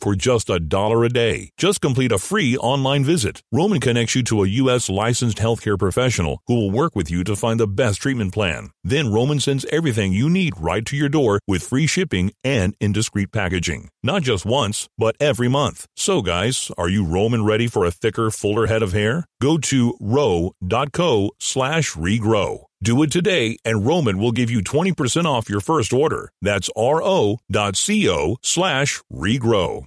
for just a dollar a day. Just complete a free online visit. Roman connects you to a U.S. licensed healthcare professional who will work with you to find the best treatment plan. Then Roman sends everything you need right to your door with free shipping and in discreet packaging. Not just once, but every month. So guys, are you Roman ready for a thicker, fuller head of hair? Go to ro.co slash regrow. Do it today, and Roman will give you 20% off your first order. That's ro.co slash regrow.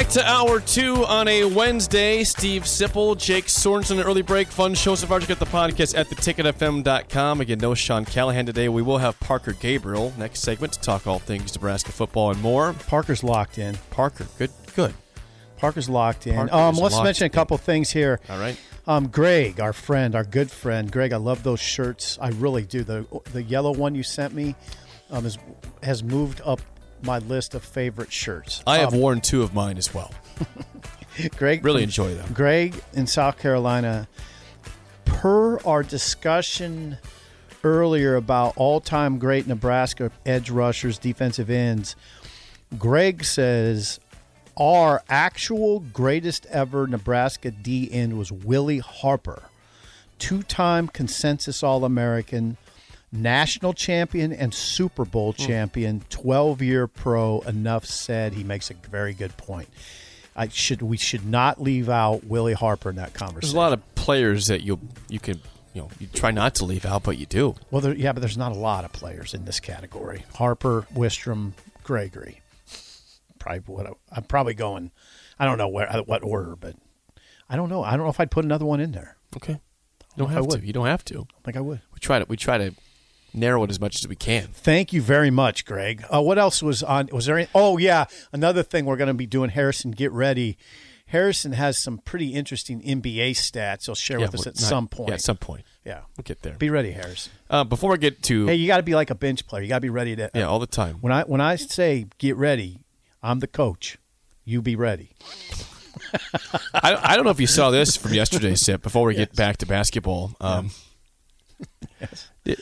Back to hour two on a Wednesday. Steve Sipple, Jake Sorensen, early break. Fun show so far. Check out the podcast at theticketfm.com. Again, no Sean Callahan today. We will have Parker Gabriel next segment to talk all things Nebraska football and more. Parker's locked in. Parker, good, good. Parker's locked in. Parker um, let's locked mention a in. couple things here. All right. Um, Greg, our friend, our good friend, Greg, I love those shirts. I really do. The the yellow one you sent me um, is, has moved up my list of favorite shirts. I have Um, worn two of mine as well. Greg Really enjoy them. Greg in South Carolina, per our discussion earlier about all-time great Nebraska edge rushers, defensive ends, Greg says our actual greatest ever Nebraska D end was Willie Harper, two-time consensus All-American. National champion and Super Bowl hmm. champion, 12 year pro. Enough said. He makes a very good point. I should we should not leave out Willie Harper in that conversation. There's a lot of players that you you can you know you try not to leave out, but you do. well, there, yeah, but there's not a lot of players in this category. Harper, Wistrom, Gregory. Probably what I, I'm probably going. I don't know where uh, what order, but I don't know. I don't know if I'd put another one in there. Okay. You don't I have to. would. You don't have to. I think I would. We try to we try to narrow it as much as we can. Thank you very much, Greg. Uh, what else was on? Was there? Any, oh yeah, another thing we're going to be doing. Harrison, get ready. Harrison has some pretty interesting NBA stats. He'll share with us at not- some point. Yeah, at some point. Yeah. We'll get there. Be ready, Harrison. Uh, before we get to Hey, you got to be like a bench player. You got to be ready to. yeah, all the time. When I when I say get ready, I'm the coach. You be ready. I, I don't know if you saw this from yesterday's sip. Before we get back to basketball, um, y-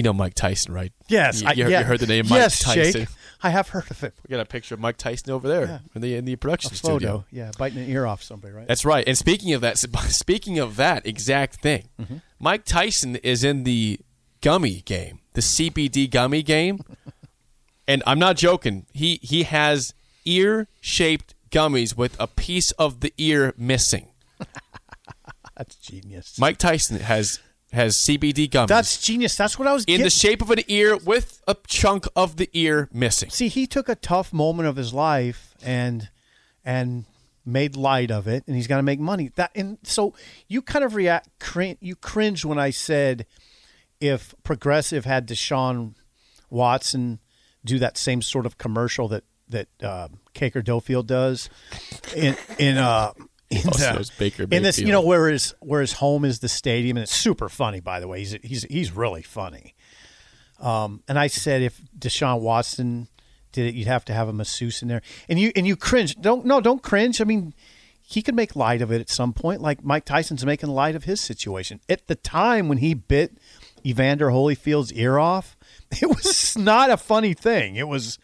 you know Mike Tyson, right? Yes, you, I, you, yeah. you heard the name Mike yes, Tyson. Jake. I have heard of it. We got a picture of Mike Tyson over there Yeah. in the in the A production photo. studio. Yeah, biting an ear off somebody, right? That's right. And speaking of that, speaking of that exact thing, Mm-hmm. Mike Tyson is in the gummy game, the CBD gummy game, and I'm not joking. He he has ear shaped gummies with a piece of the ear missing. That's genius. Mike Tyson has has CBD gummies That's genius. That's what I was in getting. the shape of an ear with a chunk of the ear missing. See, he took a tough moment of his life and and made light of it, and he's got to make money. That and so you kind of react. Cring, you cringe when I said if Progressive had Deshaun Watson do that same sort of commercial that that uh, Caker Dofield does in in uh. In, the- Baker in this, you know, where his where his home is the stadium, and it's super funny. By the way, he's he's he's really funny. Um, and I said if Deshaun Watson did it, you'd have to have a masseuse in there. And you and you cringe. Don't no, don't cringe. I mean, he could make light of it at some point, like Mike Tyson's making light of his situation. At the time when he bit Evander Holyfield's ear off, it was not a funny thing. It was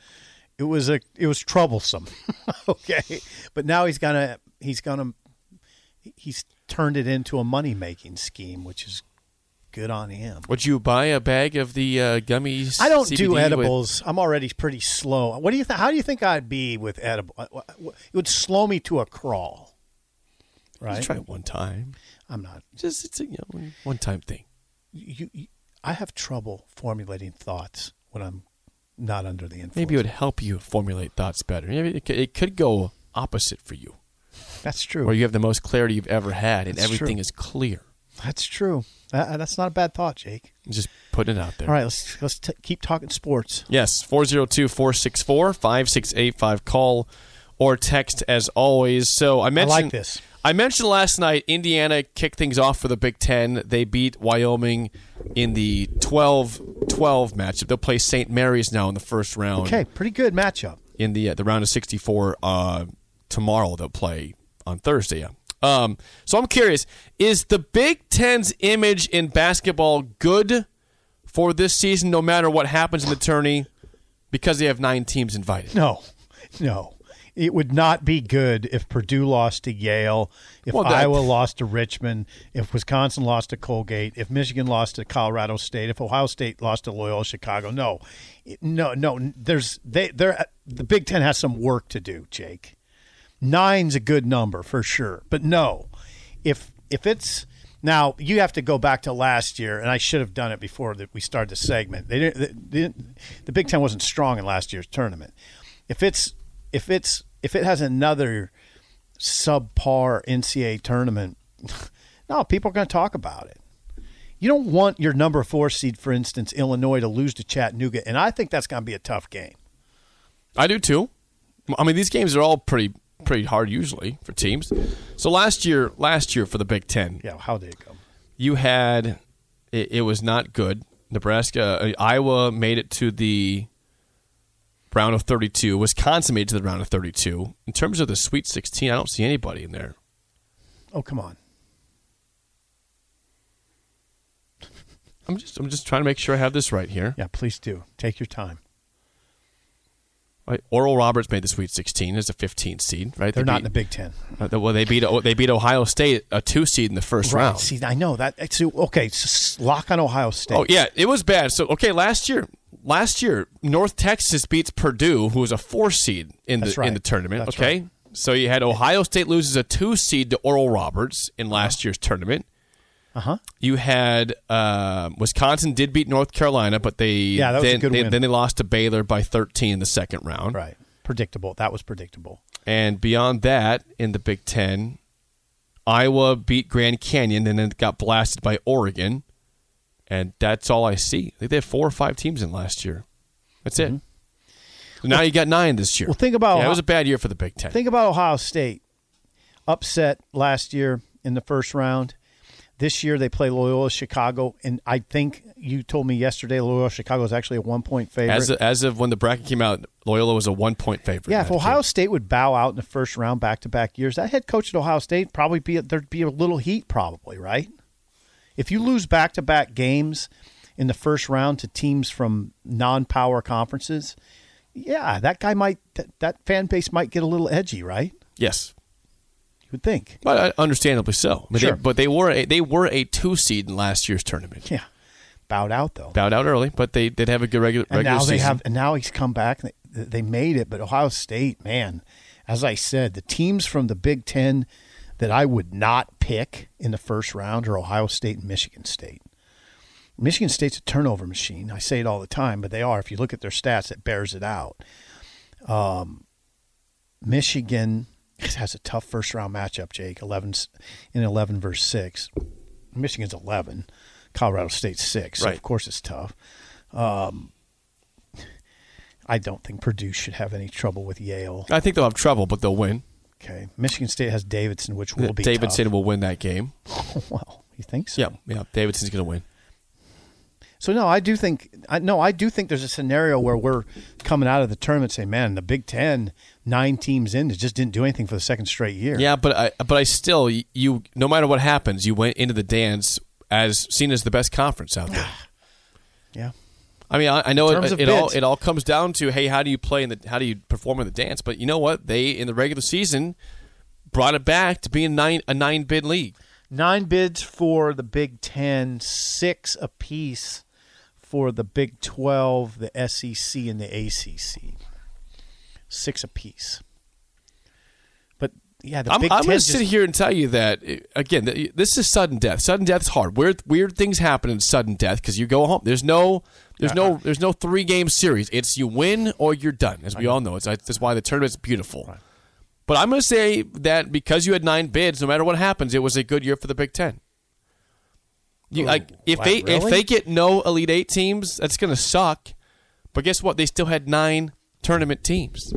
it was a it was troublesome. okay. But now he's gonna he's gonna he's turned it into a money making scheme, which is good on him. Would you buy a bag of the uh, gummies? I don't CBD do with- edibles. I'm already pretty slow. What do you think? How do you think I'd be with edible? uh, It would slow me to a crawl. Right? Just try it one time. I'm not. Just it's a you know, one time thing. You, you, I have trouble formulating thoughts when I'm not under the influence. Maybe it would help you formulate thoughts better. Maybe it could, it could go opposite for you, That's true. where you have the most clarity you've ever had, and That's everything true. is clear. That's true. That, that's not a bad thought, Jake. Just putting it out there. All right, let's let's t- keep talking sports. Yes, 402 464 5685. Call or text as always. So I mentioned like this. I mentioned last night Indiana kicked things off for the Big Ten. They beat Wyoming in the 12 12 matchup. They'll play St. Mary's now in the first round. Okay, pretty good matchup. in the uh, the round of 64 uh, tomorrow. They'll play on Thursday. Yeah. Um, so I'm curious: is the Big Ten's image in basketball good for this season, no matter what happens in the tourney, because they have nine teams invited? No, no. It would not be good if Purdue lost to Yale, if Well, that- Iowa lost to Richmond, if Wisconsin lost to Colgate, if Michigan lost to Colorado State, if Ohio State lost to Loyola Chicago. No, no, no. There's they. There. The Big Ten has some work to do, Jake. Nine's a good number for sure, but no, if if it's now you have to go back to last year, and I should have done it before that we started the segment. They didn't, they didn't. The Big Ten wasn't strong in last year's tournament. If it's if it's if it has another subpar NCAA tournament, no, people are going to talk about it. You don't want your number four seed, for instance, Illinois, to lose to Chattanooga, and I think that's going to be a tough game. I do too. I mean, these games are all pretty pretty hard usually for teams. So last year, last year for the Big Ten, Yeah, how did it go? you had it, it was not good. Nebraska, uh, Iowa made it to the round of 32. Wisconsin made it to the round of 32. In terms of the Sweet 16, I don't see anybody in there. Oh, come on. I'm just I'm just trying to make sure I have this right here. Yeah, please do. Take your time. Right. Oral Roberts made the Sweet 16 as a 15 seed, right? They're They not beat- in the Big Ten. uh, Well, they beat they beat Ohio State, a two seed in the first Right. round. See, I know that. It's, okay, lock on Ohio State. Oh yeah, it was bad. So okay, last year, last year North Texas beats Purdue, who was a four seed in the That's in the tournament. That's okay, right. so you had Ohio State loses a two seed to Oral Roberts in last year's tournament. Uh huh. You had uh, Wisconsin did beat North Carolina, but they Yeah, that was a then, good they- win. then they lost to Baylor by 13 in the second round. Right. Predictable. That was predictable. And beyond that, in the Big Ten, Iowa beat Grand Canyon and then got blasted by Oregon. And that's all I see. I think they had four or five teams in last year. That's it. So now you got nine this year. Mm-hmm. Well, think about yeah, it was a bad year for the Big Ten. Think about Ohio State. Upset last year in the first round. This year they play Loyola Chicago, and I think you told me yesterday Loyola Chicago is actually a one point favorite. as, of, as of when the bracket came out, Loyola was a one point favorite. yeah, if Ohio. State would bow out in the first round back to back years, that head coach at Ohio State probably be there'd be a little heat, probably right. If you lose back to back games in the first round to teams from non power conferences, yeah, that guy might that, that fan base might get a little edgy, right? Yes. You would think. But uh, understandably so. Mean, Sure. they, but they were a, they were a two seed in last year's tournament. Yeah, bowed out though. Bowed out early, but they did have a good regular, and regular now they season. have and now he's come back they, they made it but ohio state man as i said the teams from the big ten that i would not pick in the first round are ohio state and michigan state michigan state's a turnover machine i say it all the time but they are if you look at their stats it bears it out um, michigan has a tough first round matchup jake 11 in 11 versus 6 michigan's 11 colorado state's 6 so Right. of course it's tough um, I don't think Purdue should have any trouble with Yale. I think they'll have trouble, but they'll win. Okay, Michigan State has Davidson, which will be Davidson tough. will win that game. Well, you think so? Yeah, yeah. Davidson's going to win. So no, I do think I no, I do think there's a scenario where we're coming out of the tournament saying, "Man, the Big Ten, nine teams in, it just didn't do anything for the second straight year." Yeah, but I but I still you no matter what happens, you went into the dance as seen as the best conference out there. yeah. I mean, I, I know it, it all it all comes down to hey, how do you play in the how do you perform in the dance? But you know what? They in the regular season brought it back to being nine a nine bid league. Nine bids for the Big Ten, six apiece for the Big Twelve, the SEC, and the ACC. Six apiece. But yeah, the I'm, Big I'm going to sit here and tell you that uh, again. This is sudden death. Sudden death's hard. Weird, weird things happen in sudden death because you go home. There's no, there's no, there's no three game series. It's you win or you're done, as we all know. It's that's why the tournament's beautiful. But I'm going to say that because you had nine bids, no matter what happens, it was a good year for the Big Ten. You, like if wow, they if they get no Elite Eight teams, that's going to suck. But guess what? They still had nine tournament teams.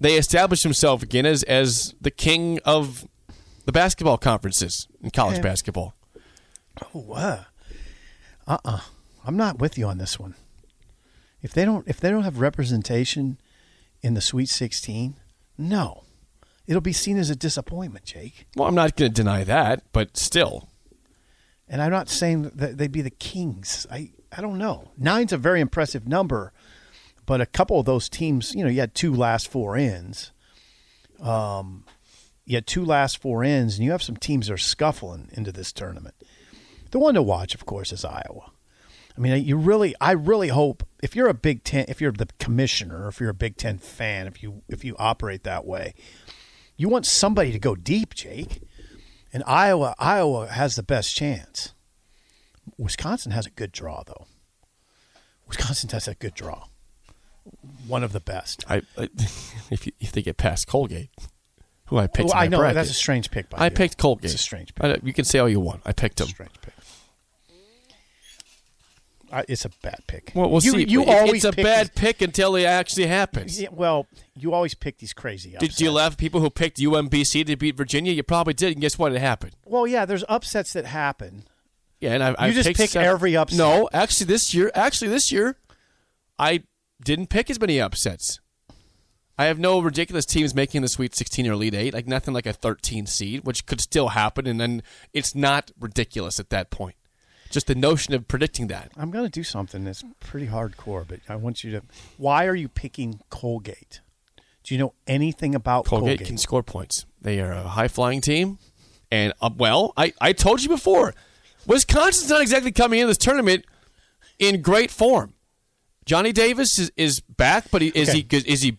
They established themselves again as as the king of the basketball conferences in college basketball. Oh, uh, uh-uh. I'm not with you on this one. If they don't, if they don't have representation in the Sweet 16, no, it'll be seen as a disappointment, Jake. Well, I'm not going to deny that, but still, And I'm not saying that they'd be the Kings. I, I don't know. Nine's a very impressive number, but a couple of those teams, you know, you had two last four ins. Um, you had two last four ins, and you have some teams that are scuffling into this tournament. The one to watch, of course, is Iowa. I mean, you really, I really hope if you're a Big Ten, if you're the commissioner, if you're a Big Ten fan, if you if you operate that way, you want somebody to go deep, Jake. And Iowa, Iowa has the best chance. Wisconsin has a good draw, though. Wisconsin has a good draw. One of the best. I, I if you, if they get past Colgate, who I picked, Well, I know bracket, that's a strange pick. By I you. picked Colgate. It's a strange pick. I- you can say all you want. I picked him. strange pick. I, it's a bad pick. Well, we'll you, see. You always it's a pick bad these- pick until it actually happens. Yeah, well, you always pick these crazy. Did you upsets. laugh at people who picked UMBC to beat Virginia? You probably did, and guess what? It happened. Well, yeah. There's upsets that happen. Yeah, and I, I You just pick seven- every upset. No, actually, this year, actually this year, I didn't pick as many upsets. I have no ridiculous teams making the Sweet 16 or Elite Eight, like nothing like a 13 seed, which could still happen, and then it's not ridiculous at that point. Just the notion of predicting that. I'm going to do something that's pretty hardcore, but I want you to. Why are you picking Colgate? Do you know anything about Colgate, Colgate? can score points. They are a high flying team, and uh, well, I, I told you before, Wisconsin's not exactly coming into this tournament in great form. Johnny Davis is, is back, but he, is Okay. he is he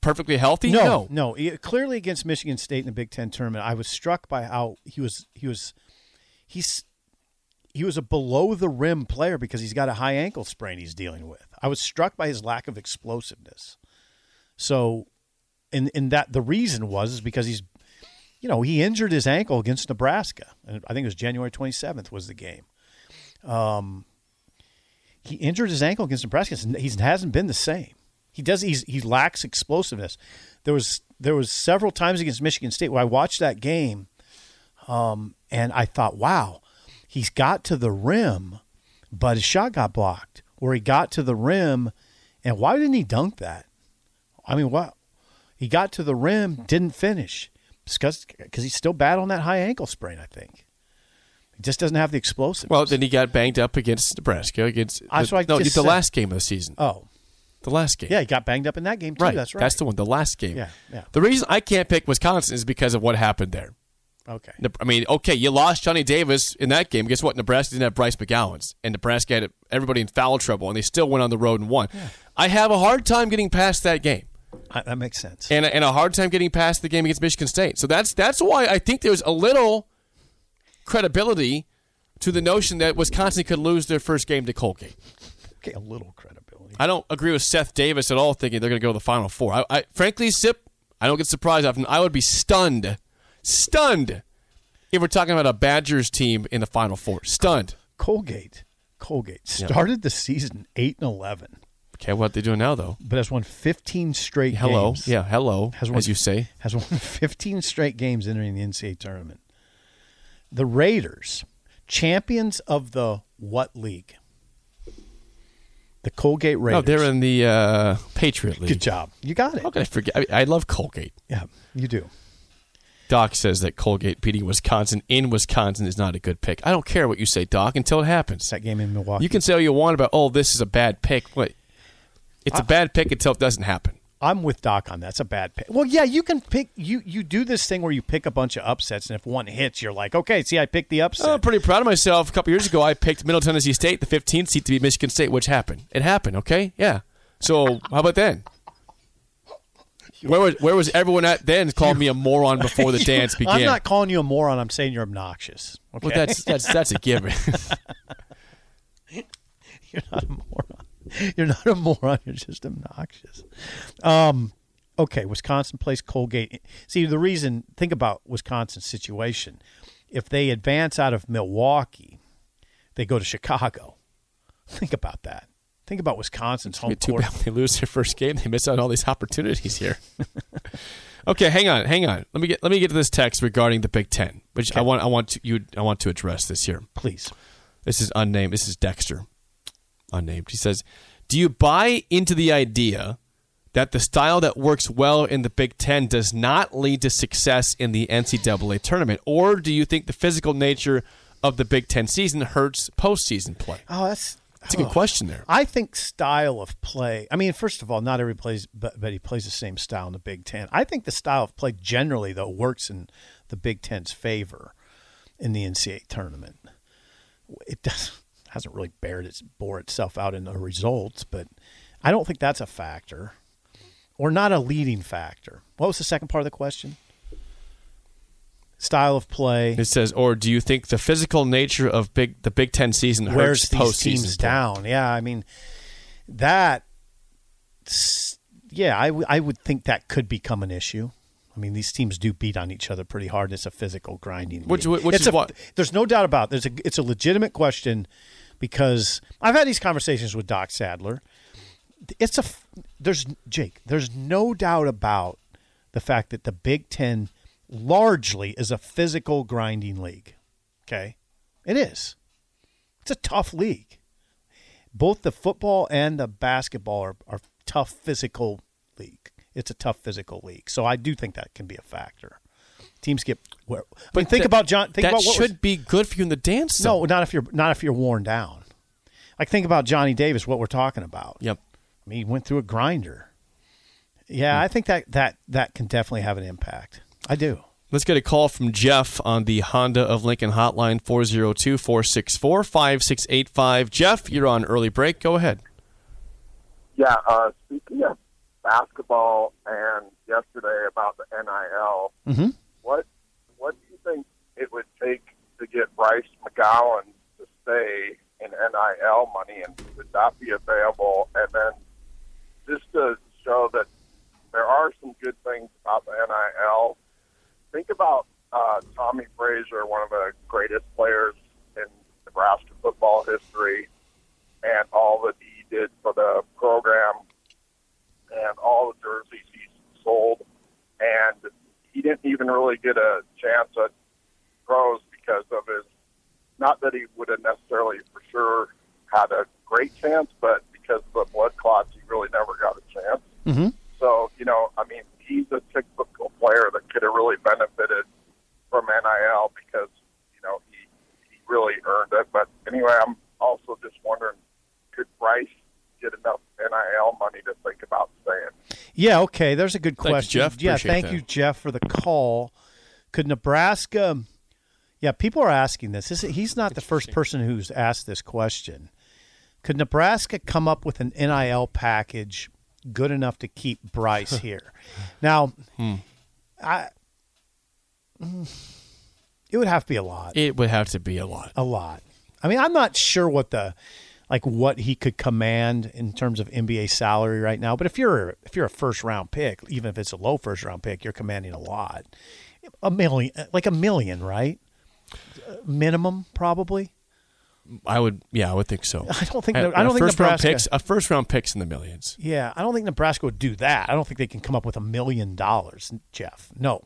perfectly healthy? No, no. He- Clearly against Michigan State in the Big Ten tournament, I was struck by how he was. He was. He's. He was a below the rim player because he's got a high ankle sprain he's dealing with. I was struck by his lack of explosiveness. So, in in that the reason was is because he's, you know, he injured his ankle against Nebraska, and I think it was January twenty seventh was the game. Um, he injured his ankle against Nebraska. He hasn't been the same. He does. He's, he lacks explosiveness. There was there was several times against Michigan State where I watched that game, um, and I thought, wow, he's got to the rim, but his shot got blocked. Or he got to the rim, and why didn't he dunk that? I mean, what? He got to the rim, didn't finish because he's still battling that high ankle sprain. I think he just doesn't have the explosiveness. Well, then he got banged up against Nebraska against That's the, what I no the said. last game of the season. oh the last game. yeah, he got banged up in that game too. right. That's right. That's the one. The last game. Yeah, yeah. The reason I can't pick Wisconsin is because of what happened there. Okay. I mean, okay, you lost Johnny Davis in that game. Guess what? Nebraska didn't have Bryce McGowens, and Nebraska had everybody in foul trouble, and they still went on the road and won. I have a hard time getting past that game, I, that makes sense. and, and a hard time getting past the game against Michigan State. So that's that's why I think there's a little credibility to the notion that Wisconsin could lose their first game to Colgate. okay, a little credibility. I don't agree with Seth Davis at all, thinking they're going to go to the Final Four. I, I frankly, Sip, I don't get surprised often. I would be stunned, stunned, if we're talking about a Badgers team in the Final Four. Stunned. Colgate, Colgate started the season eight and eleven, Okay, what they doing now though? but has won fifteen straight Hello, games. yeah, hello, Has won- as you say. has won fifteen straight games entering the NCAA tournament. The Raiders, champions of the what league? The Colgate Raiders. No, they're in the uh, Patriot League. Good job. You got it. How could I forget? I, mean, I love Colgate. Yeah, you do. Doc says that Colgate beating Wisconsin in Wisconsin is not a good pick. I don't care what you say, Doc, until it happens. That game in Milwaukee. You can say all you want about, oh, this is a bad pick. Wait, it's a bad pick until it doesn't happen. I'm with Doc on that. That's a bad pick. Well, yeah, you can pick. You you do this thing where you pick a bunch of upsets, and if one hits, you're like, okay, see, I picked the upset. I'm pretty proud of myself. A couple years ago, I picked Middle Tennessee State, the 15th seat, to beat Michigan State, which happened. It happened. Okay, yeah. So how about then? Where was where was everyone at then? Calling me a moron before the dance began. I'm not calling you a moron. I'm saying you're obnoxious. Okay? Well, that's that's that's a given. you're not a moron. You're not a moron. You're just obnoxious. Um, okay, Wisconsin plays Colgate. See, the reason, think about Wisconsin's situation. If they advance out of Milwaukee, they go to Chicago. Think about that. Think about Wisconsin's home too court. bad they lose their first game. They miss out on all these opportunities here. okay, hang on, hang on. Let me get let me get to this text regarding the Big Ten, which I want I want to, you I want to address this here. Please. This is unnamed. This is Dexter, unnamed. He says, "Do you buy into the idea that the style that works well in the Big Ten does not lead to success in the NCAA tournament, or do you think the physical nature of the Big Ten season hurts postseason play?" Oh, that's That's a good oh. question there. I think style of play. I mean, first of all, not every plays, but, but he plays the same style in the Big Ten. I think the style of play generally, though, works in the Big Ten's favor in the NCAA tournament. It does hasn't really bared its bore itself out in the results, but I don't think that's a factor, or not a leading factor. What was the second part of the question? Style of play. It says, or do you think the physical nature of big the Big Ten season wears hurts these postseason teams play? down. Yeah, I mean that. Yeah, I, w- I would think that could become an issue. I mean, these teams do beat on each other pretty hard. It's a physical grinding. Which- league. which it's is a, what- There's no doubt about. It. There's a. It's a legitimate question because I've had these conversations with Doc Sadler. It's a There's Jake. There's no doubt about the fact that the Big Ten largely is a physical grinding league. Okay, it is. It's a tough league. Both the football and the basketball are, are tough physical league. It's a tough physical league. So I do think that can be a factor. Teams get where I mean think that- about John think that about what should was- be good for you in the dance. No, not if you're not if you're worn down. Like think about Johnny Davis, what we're talking about. Yep. I mean, he went through a grinder. Yeah, hmm. I think that that that can definitely have an impact. I do. Let's get a call from Jeff on the Honda of Lincoln hotline 402 464 5685. Jeff, you're on early break. Go ahead. Yeah, uh, speaking of basketball and yesterday about the NIL, Mhm. what what do you think it would take to get Bryce McGowan to stay in NIL money, and would that be available? And then just to show that there are some good things about the NIL, think about uh, Tommie Frazier, one of the greatest players in Nebraska football history, and all that he did for the program and all the jerseys he sold. And he didn't even really get a chance at pros because of his, not that he would have necessarily for sure had a great chance, but because of the blood clots, he really never got a chance. Mhm. So, you know, I mean, he's a typical player that could have really benefited from NIL because, you know, he, he really earned it. But anyway, I'm also just wondering, could Bryce get enough NIL money to think about staying? Yeah, okay. There's a good Thank you, question. Jeff. Yeah, Appreciate thank that. you, Jeff, for the call. Could Nebraska? Yeah, people are asking this. this he's not the first person who's asked this question. Could Nebraska come up with an NIL package good enough to keep Bryce here? Now, Hmm. I. It would have to be a lot It would have to be a lot. a lot. I mean, I'm not sure what the like what he could command in terms of NBA salary right now. But if you're if you're a first round pick, even if it's a low first round pick, you're commanding a lot. A million, like a million, right? Minimum, probably. I would, yeah, I would think so. I don't think. I don't a think first round Nebraska. picks. A first round picks in the millions. Yeah, I don't think Nebraska would do that. I don't think they can come up with a million dollars, Jeff. No,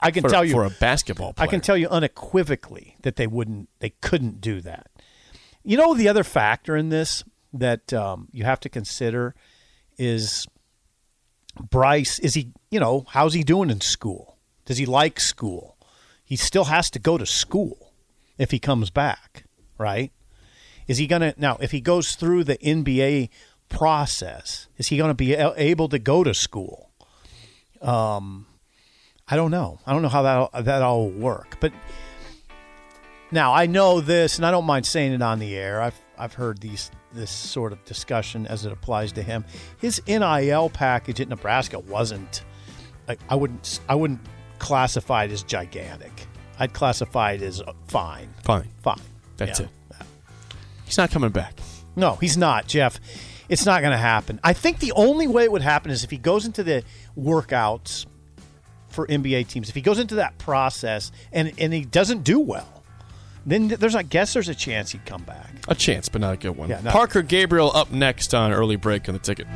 I can for, tell you for a basketball player. I can tell you unequivocally that they wouldn't, they couldn't do that. You know, the other factor in this that um, you have to consider is Bryce. Is he, you know, how's he doing in school? Does he like school? He still has to go to school if he comes back, right? Is he going to, now, if he goes through the NBA process, is he going to be able to go to school? Um, I don't know. I don't know how that that all work. But now I know this, and I don't mind saying it on the air. I've I've heard these this sort of discussion as it applies to him. His NIL package at Nebraska wasn't. I, I wouldn't. I wouldn't classify it as gigantic. I'd classify it as uh, fine. Fine. Fine. That's Yeah. it. He's not coming back. No, he's not, Jeff. It's not going to happen. I think the only way it would happen is if he goes into the workouts for NBA teams. If he goes into that process and and he doesn't do well, then there's I guess there's a chance he'd come back. A chance, but not a good one. Yeah, Parker Gabriel up next on early break on the ticket.